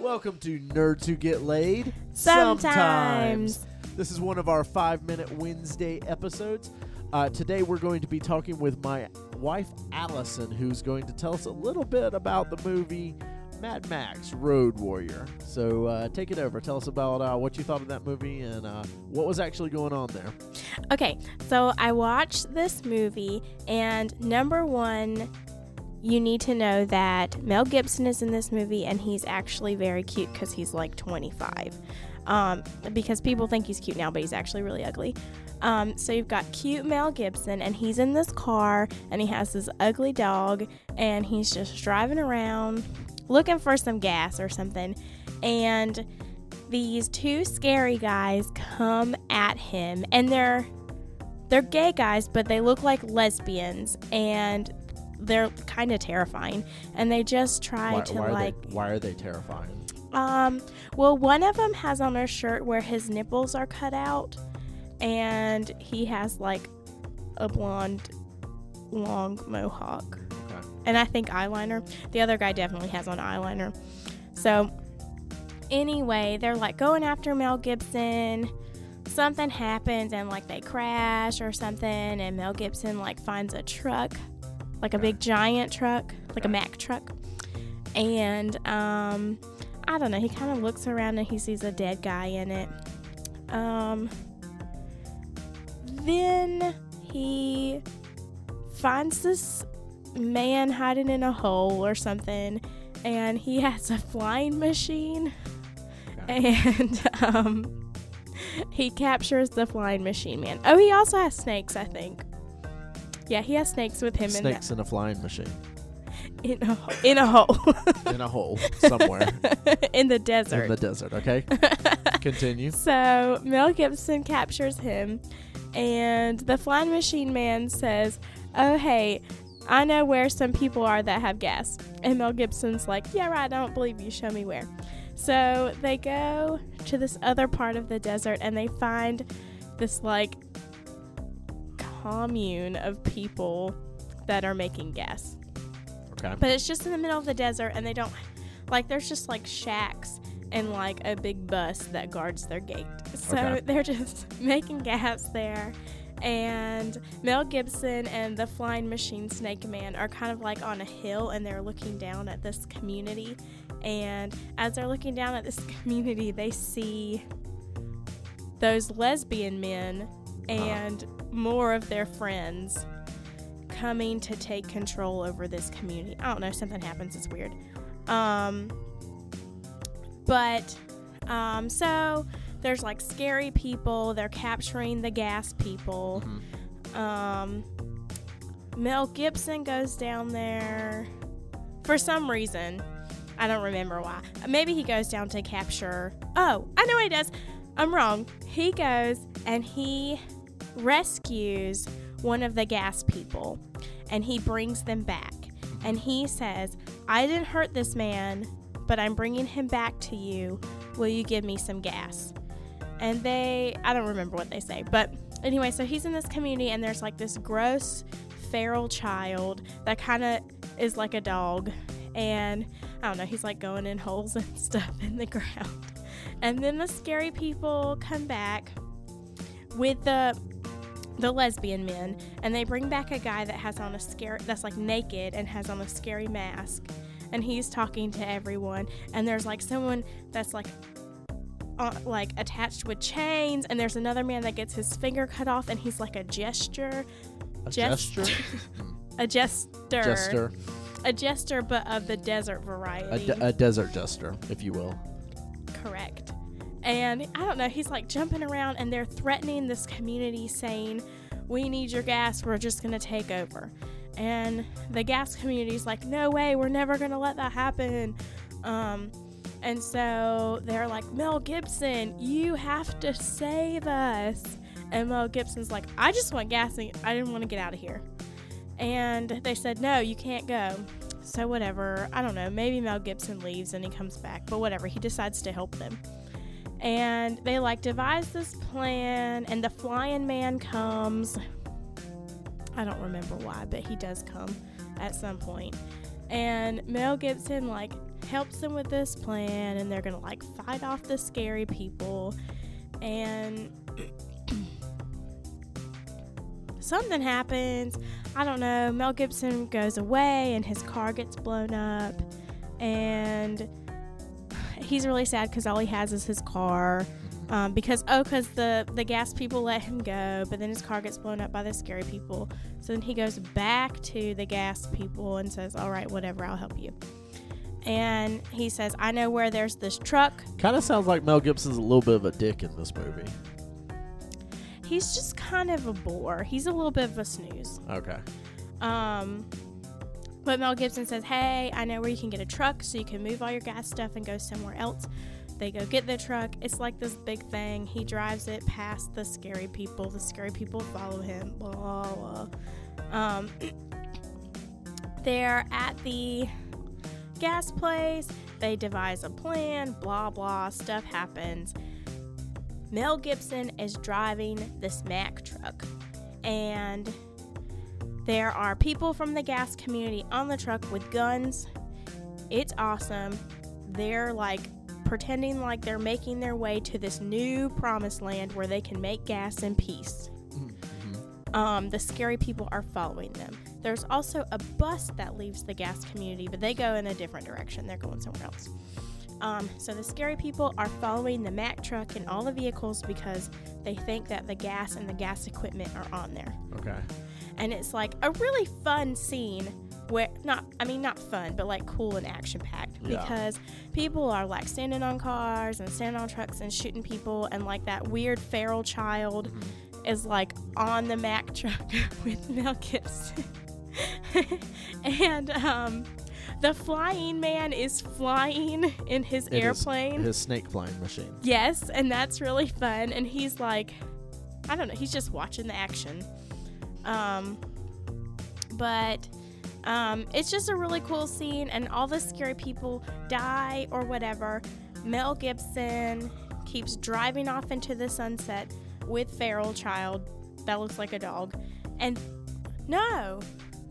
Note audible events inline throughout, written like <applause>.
Welcome to Nerds Who Get Laid. Sometimes. This is one of our five minute Wednesday episodes. Uh, today we're going to be talking with my wife Allison, who's going to tell us a little bit about the movie Mad Max Road Warrior. So uh, take it over. Tell us about uh, what you thought of that movie and uh, what was actually going on there. Okay, so I watched this movie, and number one, you need to know that Mel Gibson is in this movie, and he's actually very cute because he's like 25. Um, because people think he's cute now, but he's actually really ugly. Um, so you've got cute Mel Gibson, and he's in this car, and he has this ugly dog, and he's just driving around looking for some gas or something. And these two scary guys come at him, and they're they're gay guys, but they look like lesbians, and they're kind of terrifying. And they just try Why, to why like they, why are they terrifying? um, well, one of them has on a shirt where his nipples are cut out, and he has like a blonde, long mohawk, Okay. and I think eyeliner. The other guy definitely has on eyeliner. So, anyway, they're like going after Mel Gibson. Something happens, and like they crash or something, and Mel Gibson like finds a truck, like a big giant truck, like a Mack truck, and um. I don't know. He kind of looks around and he sees a dead guy in it. Um, then he finds this man hiding in a hole or something, and he <laughs> has a flying machine, and um, he captures the flying machine man. Oh, he also has snakes, I think. Yeah, he has snakes with him Snakes in a flying machine in, in a ho- in a hole <laughs> in a hole somewhere <laughs> in the desert. in the desert. Okay. <laughs> Continue. So Mel Gibson captures him, and the flying machine man says, Oh, hey, I know where some people are that have gas. And Mel Gibson's like, Yeah, right, I don't believe you. Show me where. So they go to this other part of the desert and they find this like commune of people that are making gas. Okay. But it's just in the middle of the desert, and they don't like. There's just like shacks and like a big bus that guards their gate. So Okay. <laughs> they're just <laughs> making gas there. And Mel Gibson and the Flying Machine Snake Man are kind of like on a hill, and they're looking down at this community. And as they're looking down at this <laughs> community, they see those lesbian men and more of their friends coming to take control over this community. I don't know, something happens, it's weird. Um but um so there's like scary people, they're capturing the gas people. Um Mel Gibson goes down there for some reason. I don't remember why. Maybe he goes down to capture. Oh, I know he does. I'm wrong. He goes and he rescues one of the gas people and he brings them back. And he says, I didn't hurt this man, but I'm bringing him back to you. Will you give me some gas? And they, I don't remember what they say, but anyway, so he's in this community and there's like this gross feral child that kind of is like a dog. And I don't know, he's like going in holes and <laughs> stuff in the ground. And then the scary people come back with the the lesbian men and they bring back a guy that has on a scary that's like naked and has on a scary mask and he's talking to everyone and there's like someone that's like uh, like attached with chains and there's another man that gets his finger cut off and he's like a gesture A Jest- gesture. <laughs> a jester Jester. a jester but of the desert A, variety de- a desert jester, if you will. And I don't know, he's like jumping around and they're threatening this community saying, We need your gas, we're just gonna take over. And the gas community's like, No way, we're never gonna let that happen. Um, and so they're like, Mel Gibson, you have to save us. And Mel Gibson's like, I just want gas and I didn't want to get out of here. And they said, No, you can't go. So, whatever. I don't know. Maybe Mel Gibson leaves and he comes back, but whatever. He decides to help them. And they like devise this plan, and the flying man comes. I don't remember why, but he does come at some point. And Mel Gibson like helps them with this plan and they're gonna like fight off the scary people and <clears throat> something happens i don't know mel gibson goes away and his car gets blown up and he's really sad because all he has is his car um, because oh because the the gas people let him go but then his car gets blown up by the scary people. So then he goes back to the gas people and says all right whatever i'll help you. And he says i know where there's this truck. Kind of sounds like Mel Gibson's a little bit of a dick in this movie. he's just kind of a bore. He's a little bit of a snooze. Okay. um but mel gibson says hey i know where you can get a truck so you can move all your gas stuff and go somewhere else. They go get the truck. It's like this big thing. He drives it past the scary people. The scary people follow him. Blah blah, blah. um <clears throat> they're at the gas place. They devise a plan. Blah blah. Stuff happens. Mel gibson is driving this mack truck. And there are people from the gas community on the truck with guns. It's awesome. They're like pretending like they're making their way to this new promised land where they can make gas in peace. Um, the scary people are following them. There's also a bus that leaves the gas community, but they go in a different direction. They're going somewhere else. Um, so the scary people are following the Mack truck and all the vehicles because they think that the gas and the gas equipment are on there Okay. And it's like a really fun scene where not I mean not fun but like cool and action packed Yeah. because people are like standing on cars and standing on trucks and shooting people and like that weird feral child is like on the Mack truck <laughs> with Mel Gibson <laughs> and um the flying man is flying in his In his- airplane His snake flying machine. Yes, and that's really fun. And he's like, I don't know, he's just watching the action. Um, but um, it's just a really cool scene, and all the scary people die or whatever. Mel Gibson keeps driving off into the sunset with feral child that looks like a dog, and no,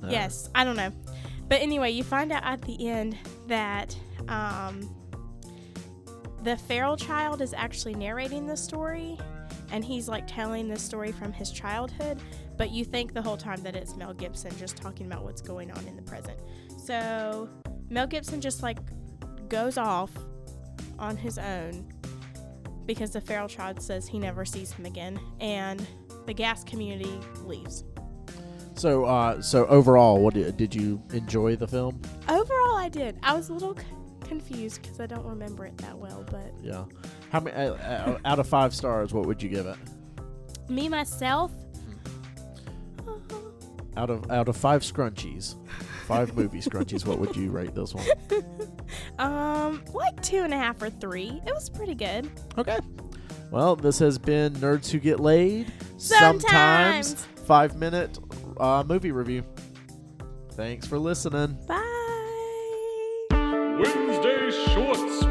Uh, Yes, I don't know. But anyway, you find out at the end that um, the feral child is actually narrating the story, and he's like telling the story from his childhood. But you think the whole time that it's Mel Gibson just talking about what's going on in the present. So Mel Gibson just like goes off on his own because the feral child says he never sees him again, and the gas community leaves. So, uh, so overall, what did, did you enjoy the film? Overall, I did. I was a little c- confused because I don't remember it that well, but Yeah. How many uh, uh, out of five stars? What would you give it? me myself, Out of out of five scrunchies, five movie scrunchies, what would you rate this one? <laughs> um, like two and a half or three. It was pretty good. Okay. Well, this has been Nerds Who Get Laid. Sometimes. five minute uh, movie review. Thanks for listening. Bye. Wednesday Shorts